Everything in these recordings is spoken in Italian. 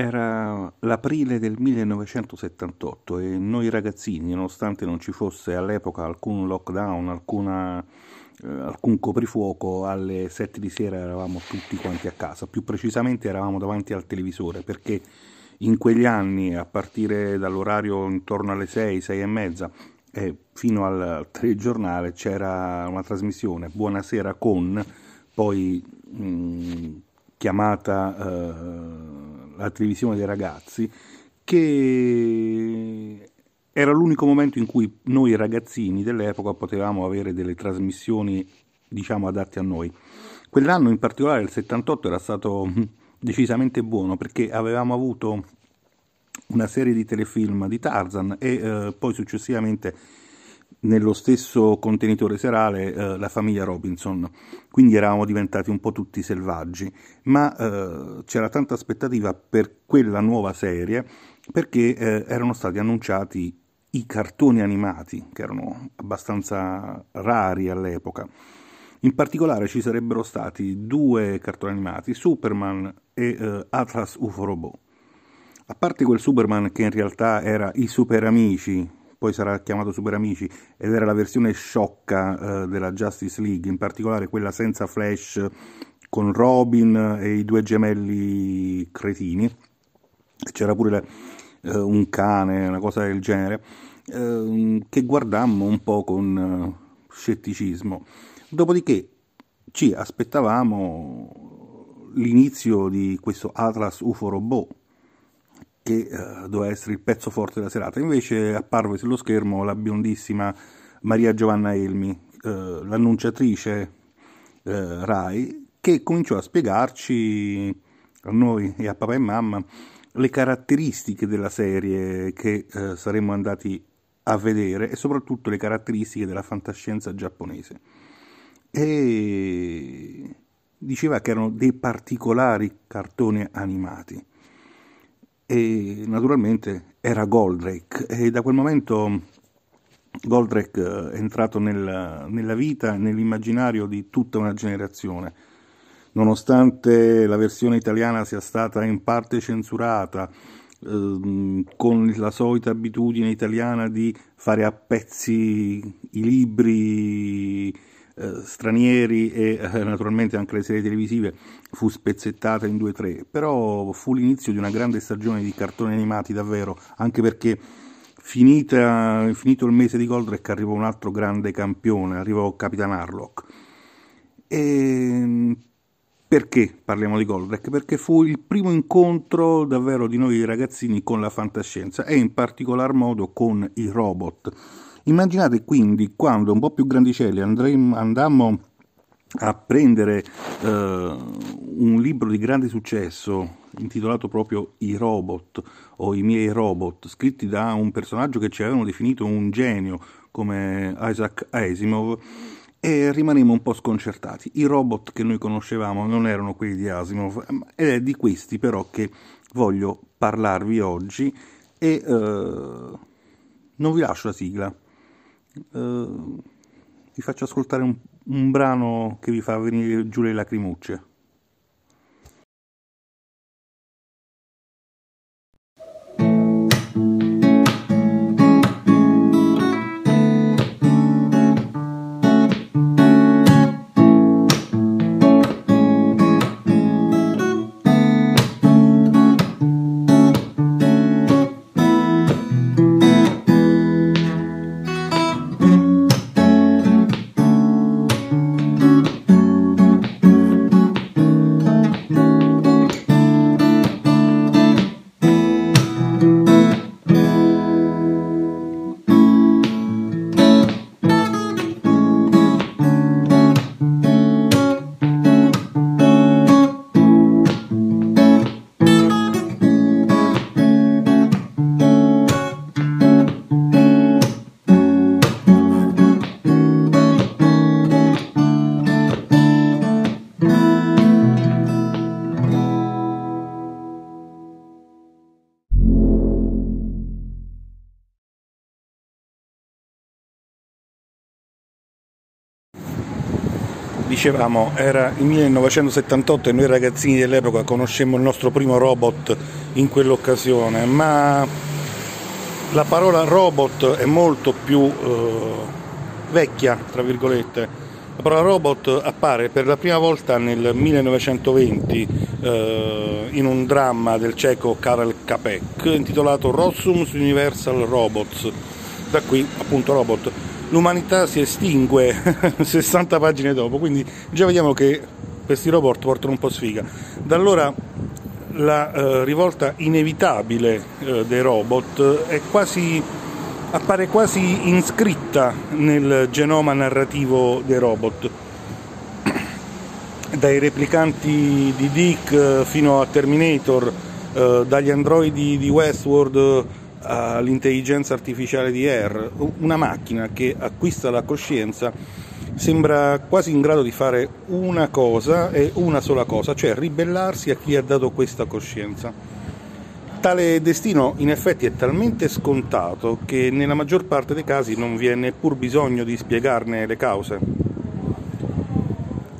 Era l'aprile del 1978 e noi ragazzini, nonostante non ci fosse all'epoca alcun lockdown, alcuna, eh, alcun coprifuoco, alle 7 di sera eravamo tutti quanti a casa, più precisamente eravamo davanti al televisore perché in quegli anni, a partire dall'orario intorno alle 6, 6 e mezza, e fino al telegiornale c'era una trasmissione, Buonasera con, poi mh, chiamata eh, la televisione dei ragazzi, che era l'unico momento in cui noi ragazzini dell'epoca potevamo avere delle trasmissioni, diciamo, adatte a noi. Quell'anno in particolare, il 78, era stato decisamente buono perché avevamo avuto una serie di telefilm di Tarzan e eh, poi successivamente nello stesso contenitore serale eh, la famiglia Robinson, quindi eravamo diventati un po' tutti selvaggi, ma eh, c'era tanta aspettativa per quella nuova serie perché eh, erano stati annunciati i cartoni animati, che erano abbastanza rari all'epoca. In particolare ci sarebbero stati due cartoni animati, Superman e eh, Atlas UFO Robot. A parte quel Superman che in realtà era i Super Amici, poi sarà chiamato Super Amici, ed era la versione sciocca eh, della Justice League, in particolare quella senza Flash con Robin e i due gemelli cretini. C'era pure la, eh, un cane, una cosa del genere, eh, che guardammo un po' con eh, scetticismo. Dopodiché ci aspettavamo l'inizio di questo Atlas UFO Robot che uh, doveva essere il pezzo forte della serata. Invece apparve sullo schermo la biondissima Maria Giovanna Elmi, uh, l'annunciatrice uh, Rai, che cominciò a spiegarci a noi e a papà e mamma le caratteristiche della serie che saremmo andati a vedere e soprattutto le caratteristiche della fantascienza giapponese. E diceva che erano dei particolari cartoni animati e naturalmente era Goldrake e da quel momento Goldrake eh, è entrato nel, nella vita e nell'immaginario di tutta una generazione. Nonostante la versione italiana sia stata in parte censurata, ehm, con la solita abitudine italiana di fare a pezzi i libri eh, stranieri e eh, naturalmente anche le serie televisive fu spezzettata in due o tre, però fu l'inizio di una grande stagione di cartoni animati davvero, anche perché finita, finito il mese di Goldrake arrivò un altro grande campione, arrivò Capitan Harlock. E perché parliamo di Goldrake? Perché fu il primo incontro davvero di noi ragazzini con la fantascienza e in particolar modo con i robot Immaginate quindi quando un po' più grandicelli andremo, andammo a prendere eh, un libro di grande successo intitolato proprio I robot o I miei robot, scritti da un personaggio che ci avevano definito un genio come Isaac Asimov e rimanemmo un po' sconcertati. I robot che noi conoscevamo non erano quelli di Asimov ed è di questi però che voglio parlarvi oggi e eh, non vi lascio la sigla vi faccio ascoltare un, un brano che vi fa venire giù le lacrimucce. Dicevamo, era il 1978 e noi ragazzini dell'epoca conoscemmo il nostro primo robot in quell'occasione, ma la parola robot è molto più eh, vecchia, tra virgolette. La parola robot appare per la prima volta nel 1920 eh, in un dramma del cieco Karel Capek intitolato Rossum's Universal Robots. Da qui appunto robot l'umanità si estingue 60 pagine dopo, quindi già vediamo che questi robot portano un po' sfiga. Da allora la eh, rivolta inevitabile eh, dei robot quasi, appare quasi iscritta nel genoma narrativo dei robot. Dai replicanti di Dick eh, fino a Terminator, eh, dagli androidi di Westworld all'intelligenza artificiale di R, una macchina che acquista la coscienza sembra quasi in grado di fare una cosa e una sola cosa, cioè ribellarsi a chi ha dato questa coscienza. Tale destino in effetti è talmente scontato che nella maggior parte dei casi non vi è neppur bisogno di spiegarne le cause.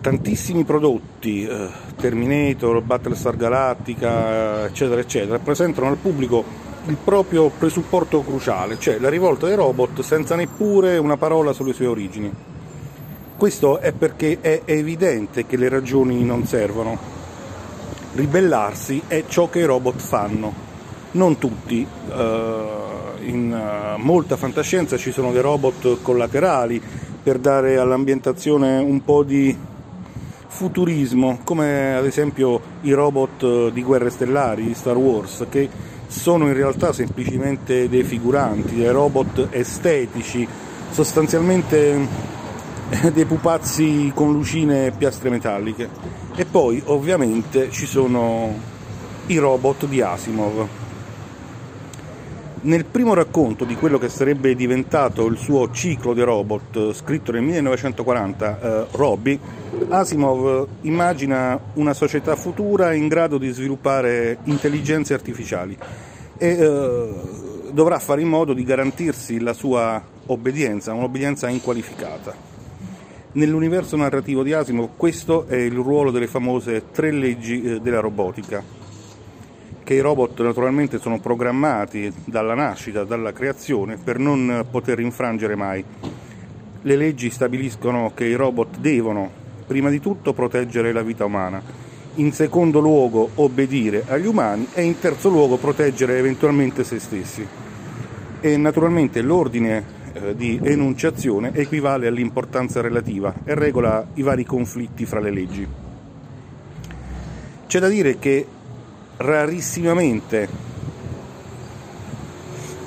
Tantissimi prodotti, eh, Terminator, Battlestar Galactica, eccetera, eccetera, presentano al pubblico il proprio presupporto cruciale, cioè la rivolta dei robot senza neppure una parola sulle sue origini. Questo è perché è evidente che le ragioni non servono. Ribellarsi è ciò che i robot fanno. Non tutti, uh, in uh, molta fantascienza ci sono dei robot collaterali per dare all'ambientazione un po' di futurismo, come ad esempio i robot di guerre stellari Star Wars, che sono in realtà semplicemente dei figuranti, dei robot estetici, sostanzialmente eh, dei pupazzi con lucine e piastre metalliche. E poi ovviamente ci sono i robot di Asimov. Nel primo racconto di quello che sarebbe diventato il suo ciclo di robot, scritto nel 1940, eh, Robbie, Asimov immagina una società futura in grado di sviluppare intelligenze artificiali e eh, dovrà fare in modo di garantirsi la sua obbedienza, un'obbedienza inqualificata. Nell'universo narrativo di Asimov questo è il ruolo delle famose tre leggi eh, della robotica, che i robot naturalmente sono programmati dalla nascita, dalla creazione, per non poter infrangere mai. Le leggi stabiliscono che i robot devono prima di tutto proteggere la vita umana, in secondo luogo obbedire agli umani e in terzo luogo proteggere eventualmente se stessi. E naturalmente l'ordine eh, di enunciazione equivale all'importanza relativa e regola i vari conflitti fra le leggi. C'è da dire che rarissimamente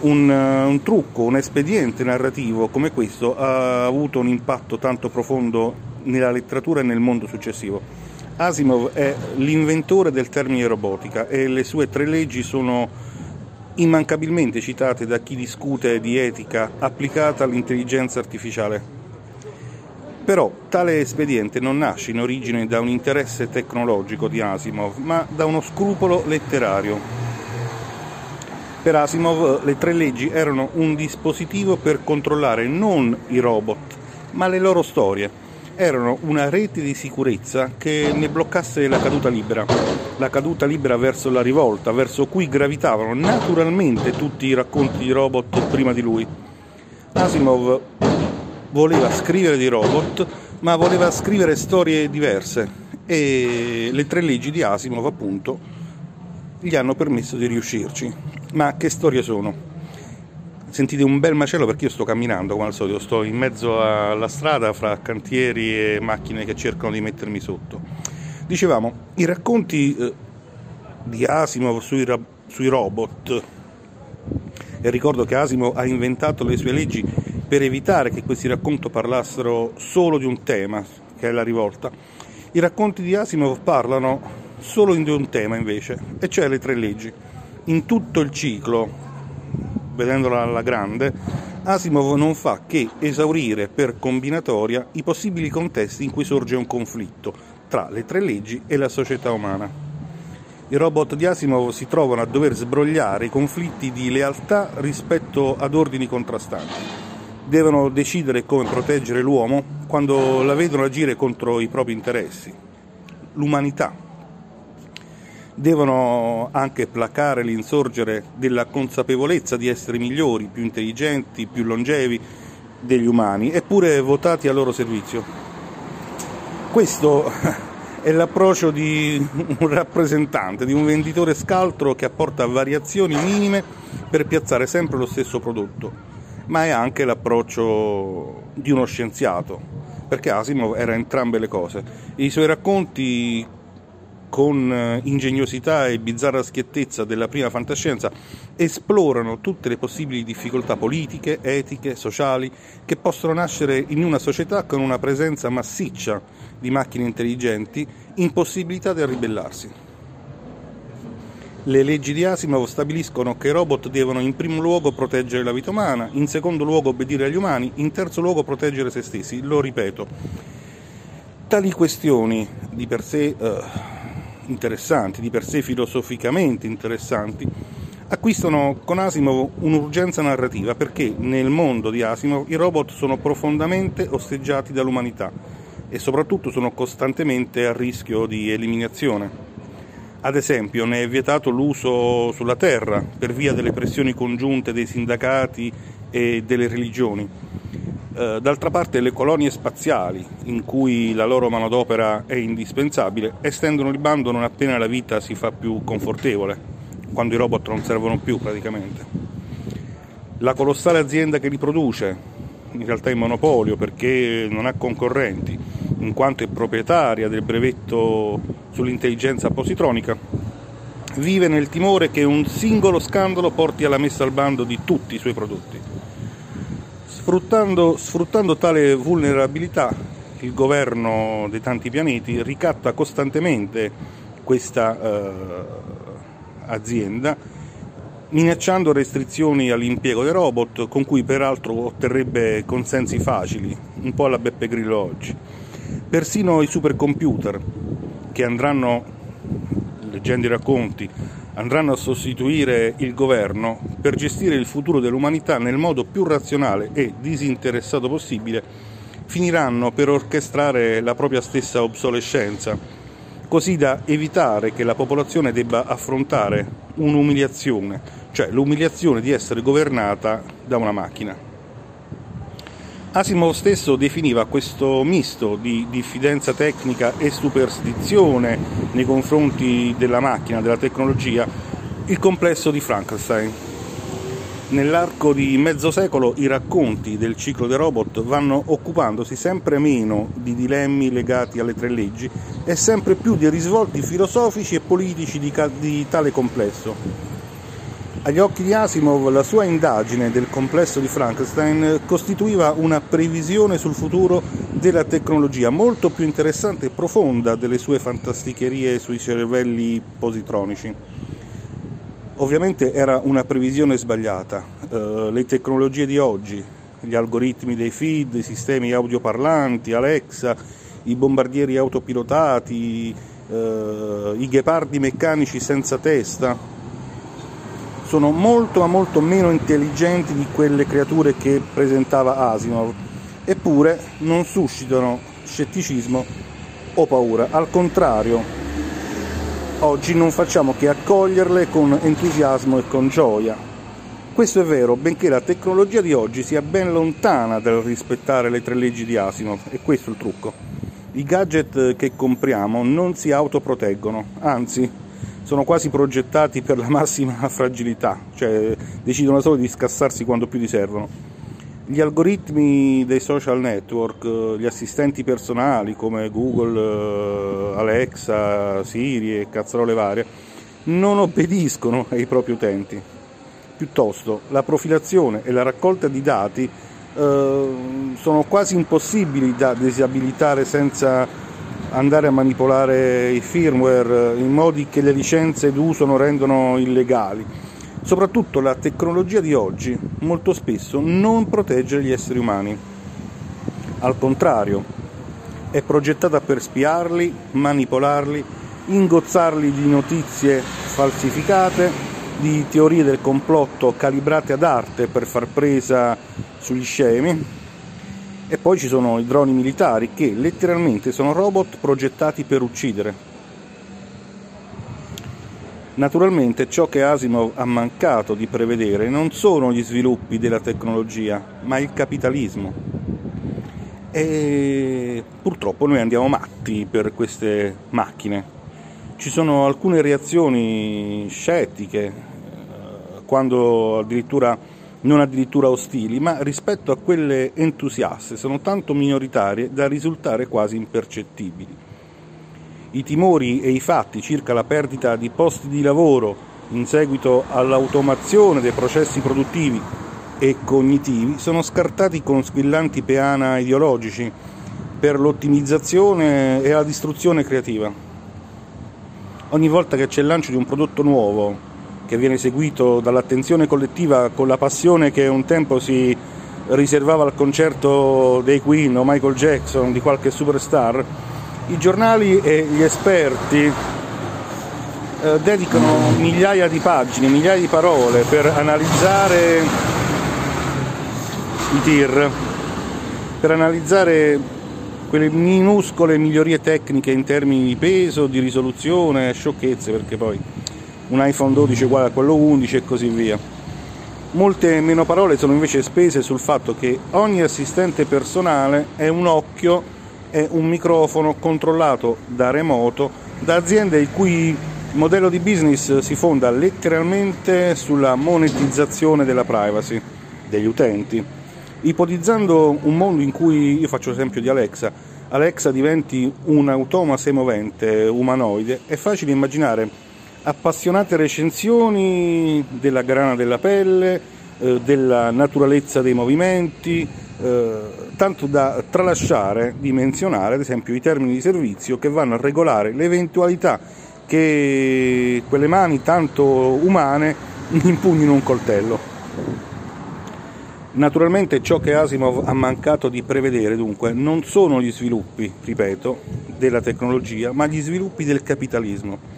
un, un, trucco, un espediente narrativo come questo ha avuto un impatto tanto profondo nella letteratura e nel mondo successivo. Asimov è l'inventore del termine robotica e le sue tre leggi sono immancabilmente citate da chi discute di etica applicata all'intelligenza artificiale. Però tale espediente non nasce in origine da un interesse tecnologico di Asimov, ma da uno scrupolo letterario. Per Asimov le tre leggi erano un dispositivo per controllare non i robot, ma le loro storie erano una rete di sicurezza che ne bloccasse la caduta libera, la caduta libera verso la rivolta, verso cui gravitavano naturalmente tutti i racconti di robot prima di lui. Asimov voleva scrivere di robot, ma voleva scrivere storie diverse e le tre leggi di Asimov appunto gli hanno permesso di riuscirci. Ma che storie sono? sentite un bel macello perché io sto camminando come al solito, sto in mezzo alla strada fra cantieri e macchine che cercano di mettermi sotto. Dicevamo, i racconti eh, di Asimov sui, sui robot, e ricordo che Asimov ha inventato le sue leggi per evitare che questi racconti parlassero solo di un tema, che è la rivolta. I racconti di Asimov parlano solo di un tema invece, e cioè le tre leggi. In tutto il ciclo vedendola alla grande, Asimov non fa che esaurire per combinatoria i possibili contesti in cui sorge un conflitto tra le tre leggi e la società umana. I robot di Asimov si trovano a dover sbrogliare i conflitti di lealtà rispetto ad ordini contrastanti, devono decidere come proteggere l'uomo quando la vedono agire contro i propri interessi. L'umanità. Devono anche placare l'insorgere della consapevolezza di essere migliori, più intelligenti, più longevi degli umani, eppure votati a loro servizio. Questo è l'approccio di un rappresentante, di un venditore scaltro che apporta variazioni minime per piazzare sempre lo stesso prodotto, ma è anche l'approccio di uno scienziato, perché Asimov era entrambe le cose. I suoi racconti con eh, ingegnosità e bizzarra schiettezza della prima fantascienza, esplorano tutte le possibili difficoltà politiche, etiche, sociali che possono nascere in una società con una presenza massiccia di macchine intelligenti impossibilitate a ribellarsi. Le leggi di Asimov stabiliscono che i robot devono in primo luogo proteggere la vita umana, in secondo luogo obbedire agli umani, in terzo luogo proteggere se stessi. Lo ripeto, tali questioni di per sé eh, interessanti, di per sé filosoficamente interessanti, acquistano con Asimov un'urgenza narrativa perché nel mondo di Asimov i robot sono profondamente osteggiati dall'umanità e soprattutto sono costantemente a rischio di eliminazione. Ad esempio ne è vietato l'uso sulla Terra per via delle pressioni congiunte dei sindacati e delle religioni eh, d'altra parte le colonie spaziali, in cui la loro manodopera è indispensabile, estendono il bando non appena la vita si fa più confortevole, quando i robot non servono più praticamente. La colossale azienda che li produce, in realtà è in monopolio perché non ha concorrenti, in quanto è proprietaria del brevetto sull'intelligenza positronica, vive nel timore che un singolo scandalo porti alla messa al bando di tutti i suoi prodotti. Sfruttando, sfruttando tale vulnerabilità, il governo dei tanti pianeti ricatta costantemente questa eh, azienda minacciando restrizioni all'impiego dei robot con cui peraltro otterrebbe consensi facili, un po' alla Beppe Grillo oggi. Persino i supercomputer che andranno, leggendo i racconti, andranno a sostituire il governo per gestire il futuro dell'umanità nel modo più razionale e disinteressato possibile, finiranno per orchestrare la propria stessa obsolescenza, così da evitare che la popolazione debba affrontare un'umiliazione, cioè l'umiliazione di essere governata da una macchina. Asimov stesso definiva questo misto di diffidenza tecnica e superstizione nei confronti della macchina, della tecnologia, il complesso di Frankenstein. Nell'arco di mezzo secolo i racconti del ciclo dei robot vanno occupandosi sempre meno di dilemmi legati alle tre leggi e sempre più di risvolti filosofici e politici di, di tale complesso agli occhi di Asimov la sua indagine del complesso di Frankenstein costituiva una previsione sul futuro della tecnologia molto più interessante e profonda delle sue fantasticherie sui cervelli positronici. Ovviamente era una previsione sbagliata. Uh, le tecnologie di oggi, gli algoritmi dei feed, i sistemi audioparlanti, Alexa, i bombardieri autopilotati, uh, i ghepardi meccanici senza testa, sono molto ma molto meno intelligenti di quelle creature che presentava Asimov, eppure non suscitano scetticismo o paura, al contrario, oggi non facciamo che accoglierle con entusiasmo e con gioia. Questo è vero, benché la tecnologia di oggi sia ben lontana dal rispettare le tre leggi di Asimov, e questo è il trucco. I gadget che compriamo non si autoproteggono, anzi sono quasi progettati per la massima fragilità, cioè decidono solo di scassarsi quando più ti servono. Gli algoritmi dei social network, gli assistenti personali come Google, eh, Alexa, Siri e cazzarole varie, non obbediscono ai propri utenti. Piuttosto, la profilazione e la raccolta di dati eh, sono quasi impossibili da disabilitare senza andare a manipolare i firmware in modi che le licenze d'uso non rendono illegali. Soprattutto la tecnologia di oggi molto spesso non protegge gli esseri umani. Al contrario, è progettata per spiarli, manipolarli, ingozzarli di notizie falsificate, di teorie del complotto calibrate ad arte per far presa sugli scemi. E poi ci sono i droni militari che letteralmente sono robot progettati per uccidere. Naturalmente ciò che Asimov ha mancato di prevedere non sono gli sviluppi della tecnologia, ma il capitalismo. E purtroppo noi andiamo matti per queste macchine. Ci sono alcune reazioni scettiche, eh, quando addirittura non addirittura ostili, ma rispetto a quelle entusiaste sono tanto minoritarie da risultare quasi impercettibili i timori e i fatti circa la perdita di posti di lavoro in seguito all'automazione dei processi produttivi e cognitivi sono scartati con squillanti peana ideologici per l'ottimizzazione e la distruzione creativa. Ogni volta che c'è il lancio di un prodotto nuovo che viene seguito dall'attenzione collettiva con la passione che un tempo si riservava al concerto dei Queen o Michael Jackson, di qualche superstar, i giornali e gli esperti eh, dedicano migliaia di pagine, migliaia di parole per analizzare i tir, per analizzare quelle minuscole migliorie tecniche in termini di peso, di risoluzione, sciocchezze, perché poi un iPhone 12 è uguale a quello 11 e così via. Molte meno parole sono invece spese sul fatto che ogni assistente personale è un occhio è un microfono controllato da remoto da aziende il cui modello di business si fonda letteralmente sulla monetizzazione della privacy degli utenti. Ipotizzando un mondo in cui, io faccio l'esempio di Alexa, Alexa diventi un automa semovente umanoide, è facile immaginare appassionate recensioni della grana della pelle, eh, della naturalezza dei movimenti, eh, tanto da tralasciare di menzionare ad esempio i termini di servizio che vanno a regolare l'eventualità che quelle mani tanto umane impugnino un coltello. Naturalmente ciò che Asimov ha mancato di prevedere dunque non sono gli sviluppi, ripeto, della tecnologia, ma gli sviluppi del capitalismo.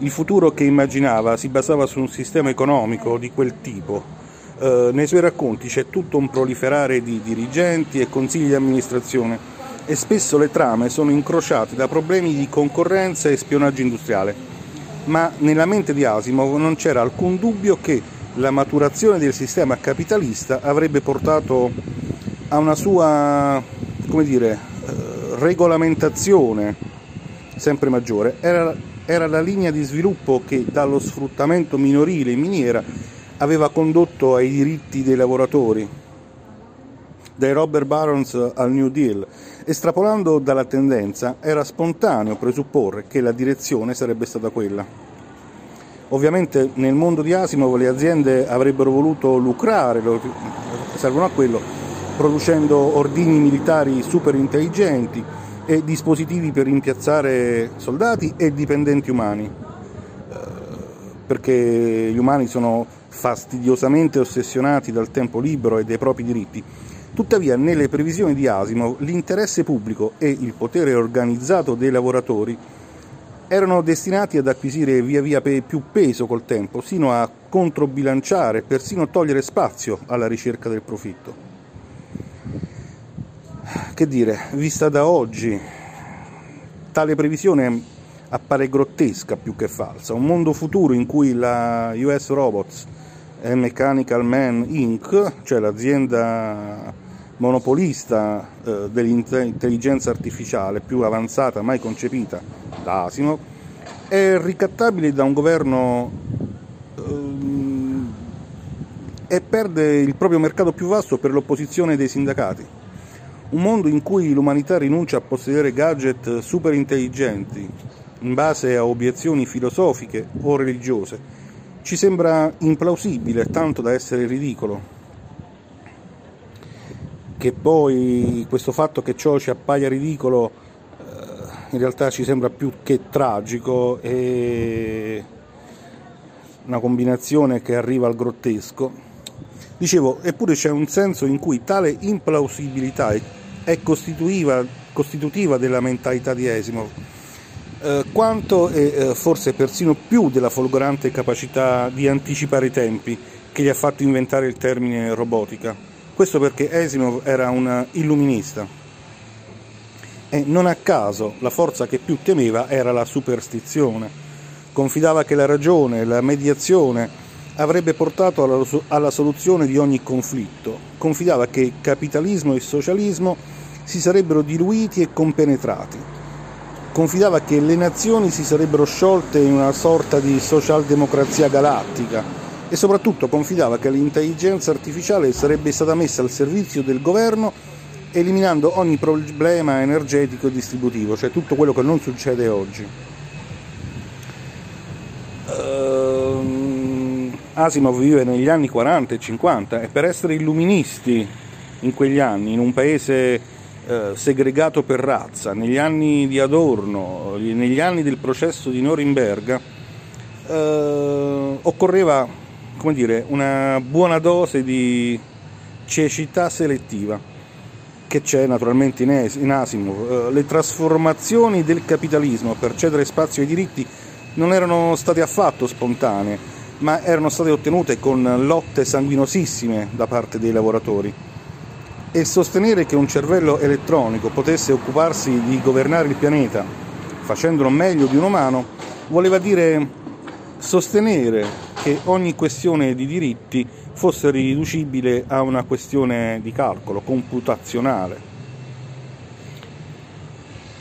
Il futuro che immaginava si basava su un sistema economico di quel tipo, eh, nei suoi racconti c'è tutto un proliferare di dirigenti e consigli di amministrazione e spesso le trame sono incrociate da problemi di concorrenza e spionaggio industriale. Ma nella mente di Asimov non c'era alcun dubbio che la maturazione del sistema capitalista avrebbe portato a una sua, come dire, eh, regolamentazione sempre maggiore. Era, era la linea di sviluppo che dallo sfruttamento minorile in miniera aveva condotto ai diritti dei lavoratori, dai Robert Barons al New Deal. Estrapolando dalla tendenza, era spontaneo presupporre che la direzione sarebbe stata quella. Ovviamente nel mondo di Asimov le aziende avrebbero voluto lucrare, servono a quello, producendo ordini militari super intelligenti e dispositivi per rimpiazzare soldati e dipendenti umani, eh, perché gli umani sono fastidiosamente ossessionati dal tempo libero e dai propri diritti. Tuttavia, nelle previsioni di Asimov, l'interesse pubblico e il potere organizzato dei lavoratori erano destinati ad acquisire via via più peso col tempo, sino a controbilanciare, persino togliere spazio alla ricerca del profitto. Che dire, vista da oggi, tale previsione appare grottesca più che falsa. Un mondo futuro in cui la US Robots è Mechanical Man Inc., cioè l'azienda monopolista eh, dell'intelligenza artificiale più avanzata mai concepita da Asimov, è ricattabile da un governo eh, e perde il proprio mercato più vasto per l'opposizione dei sindacati. Un mondo in cui l'umanità rinuncia a possedere gadget super intelligenti in base a obiezioni filosofiche o religiose ci sembra implausibile, tanto da essere ridicolo. Che poi questo fatto che ciò ci appaia ridicolo eh, in realtà ci sembra più che tragico e una combinazione che arriva al grottesco. Dicevo, eppure c'è un senso in cui tale implausibilità è costitutiva, della mentalità di Asimov eh, quanto e eh, forse persino più della folgorante capacità di anticipare i tempi che gli ha fatto inventare il termine robotica. Questo perché Asimov era un illuminista e non a caso la forza che più temeva era la superstizione. Confidava che la ragione, la mediazione avrebbe portato alla, alla soluzione di ogni conflitto. Confidava che capitalismo e socialismo si sarebbero diluiti e compenetrati. Confidava che le nazioni si sarebbero sciolte in una sorta di socialdemocrazia galattica e soprattutto confidava che l'intelligenza artificiale sarebbe stata messa al servizio del governo eliminando ogni problema energetico e distributivo, cioè tutto quello che non succede oggi. Asimov vive negli anni 40 e 50 e per essere illuministi in quegli anni, in un paese uh, segregato per razza, negli anni di Adorno, negli anni del processo di Norimberga, uh, occorreva come dire, una buona dose di cecità selettiva che c'è naturalmente in, Asimov. Uh, le trasformazioni del capitalismo per cedere spazio ai diritti non erano state affatto spontanee, ma erano state ottenute con lotte sanguinosissime da parte dei lavoratori. E sostenere che un cervello elettronico potesse occuparsi di governare il pianeta facendolo meglio di un umano voleva dire sostenere che ogni questione di diritti fosse riducibile a una questione di calcolo, computazionale.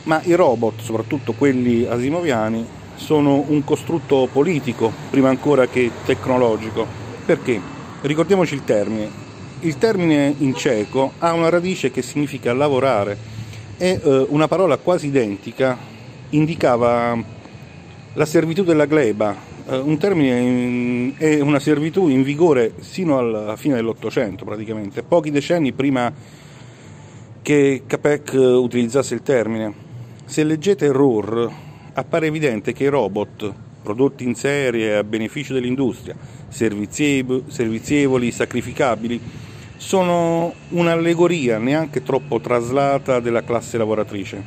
Ma i robot, soprattutto quelli asimoviani, sono un costrutto politico prima ancora che tecnologico. Perché? Ricordiamoci il termine. Il termine in ceco ha una radice che significa lavorare e eh, una parola quasi identica indicava la servitù della gleba, eh, un termine è una servitù in vigore sino alla fine dell'Ottocento praticamente, pochi decenni prima che Capek utilizzasse il termine. Se leggete RUR appare evidente che i robot prodotti in serie a beneficio dell'industria, servizievoli, sacrificabili, sono un'allegoria neanche troppo traslata della classe lavoratrice.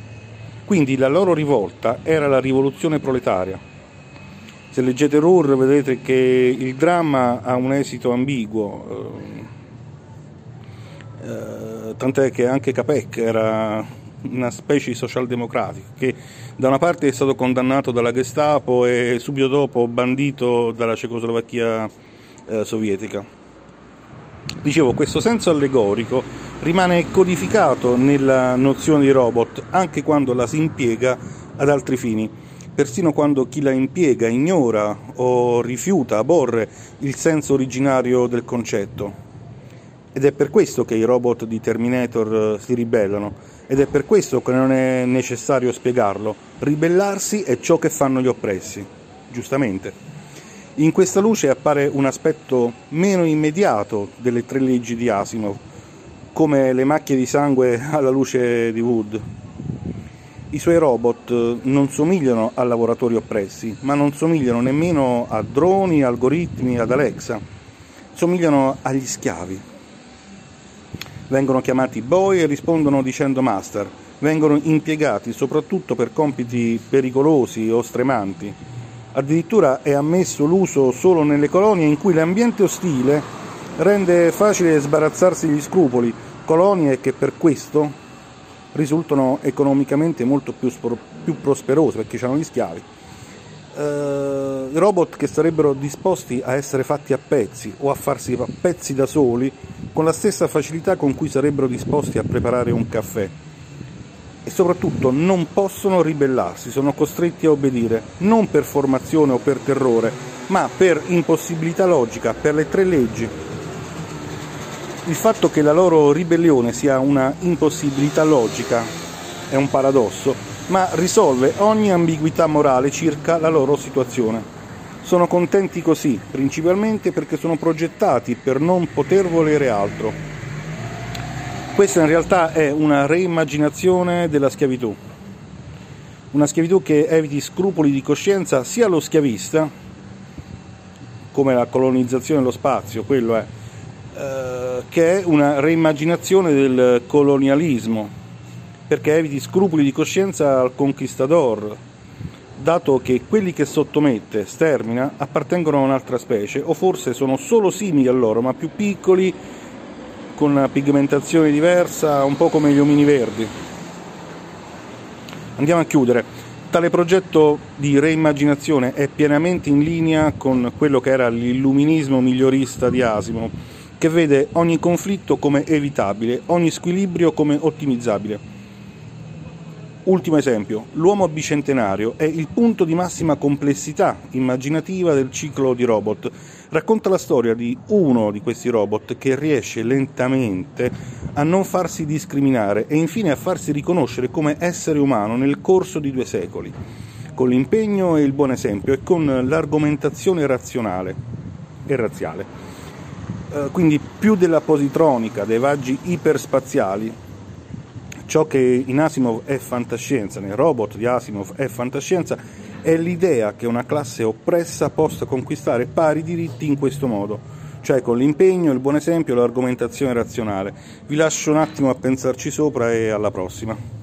Quindi la loro rivolta era la rivoluzione proletaria se leggete Rur vedete che il dramma ha un esito ambiguo, eh, eh, tant'è che anche Capek era una specie di socialdemocratico che da una parte è stato condannato dalla Gestapo e subito dopo bandito dalla Cecoslovacchia eh, sovietica. Dicevo, questo senso allegorico rimane codificato nella nozione di robot anche quando la si impiega ad altri fini persino quando chi la impiega ignora o rifiuta, aborre il senso originario del concetto. Ed è per questo che i robot di Terminator eh, si ribellano, ed è per questo che non è necessario spiegarlo. Ribellarsi è ciò che fanno gli oppressi, giustamente. In questa luce appare un aspetto meno immediato delle tre leggi di Asimov, come le macchie di sangue alla luce di Wood. I suoi robot eh, non somigliano a lavoratori oppressi, ma non somigliano nemmeno a droni, algoritmi, ad Alexa, somigliano agli schiavi. Vengono chiamati boy e rispondono dicendo master, vengono impiegati soprattutto per compiti pericolosi o stremanti. Addirittura è ammesso l'uso solo nelle colonie in cui l'ambiente ostile rende facile sbarazzarsi gli scrupoli, colonie che per questo risultano economicamente molto più, più prosperose perché hanno gli schiavi. Uh, robot che sarebbero disposti a essere fatti a pezzi o a farsi a pezzi da soli con la stessa facilità con cui sarebbero disposti a preparare un caffè. E soprattutto non possono ribellarsi, sono costretti a obbedire non per formazione o per terrore, ma per impossibilità logica, per le tre leggi. Il fatto che la loro ribellione sia una impossibilità logica è un paradosso, ma risolve ogni ambiguità morale circa la loro situazione. Sono contenti così, principalmente perché sono progettati per non poter volere altro. Questa in realtà è una reimmaginazione della schiavitù. Una schiavitù che eviti scrupoli di coscienza sia allo schiavista, come la colonizzazione dello spazio, quello è, eh, che è una reimmaginazione del colonialismo, perché eviti scrupoli di coscienza al conquistador, dato che quelli che sottomette, stermina, appartengono a un'altra specie, o forse sono solo simili a loro, ma più piccoli, con una pigmentazione diversa, un po' come gli omini verdi. Andiamo a chiudere. Tale progetto di reimmaginazione è pienamente in linea con quello che era l'illuminismo migliorista di Asimov, che vede ogni conflitto come evitabile, ogni squilibrio come ottimizzabile. Ultimo esempio, l'uomo bicentenario è il punto di massima complessità immaginativa del ciclo di robot. Racconta la storia di uno di questi robot che riesce lentamente a non farsi discriminare e infine a farsi riconoscere come essere umano nel corso di due secoli, con l'impegno e il buon esempio e con l'argomentazione razionale e razziale. Eh, quindi più della positronica, dei vaggi iperspaziali, ciò che in Asimov è fantascienza, nei robot di Asimov è fantascienza, è l'idea che una classe oppressa possa conquistare pari diritti in questo modo, cioè con l'impegno, il buon esempio e l'argomentazione razionale. Vi lascio un attimo a pensarci sopra e alla prossima.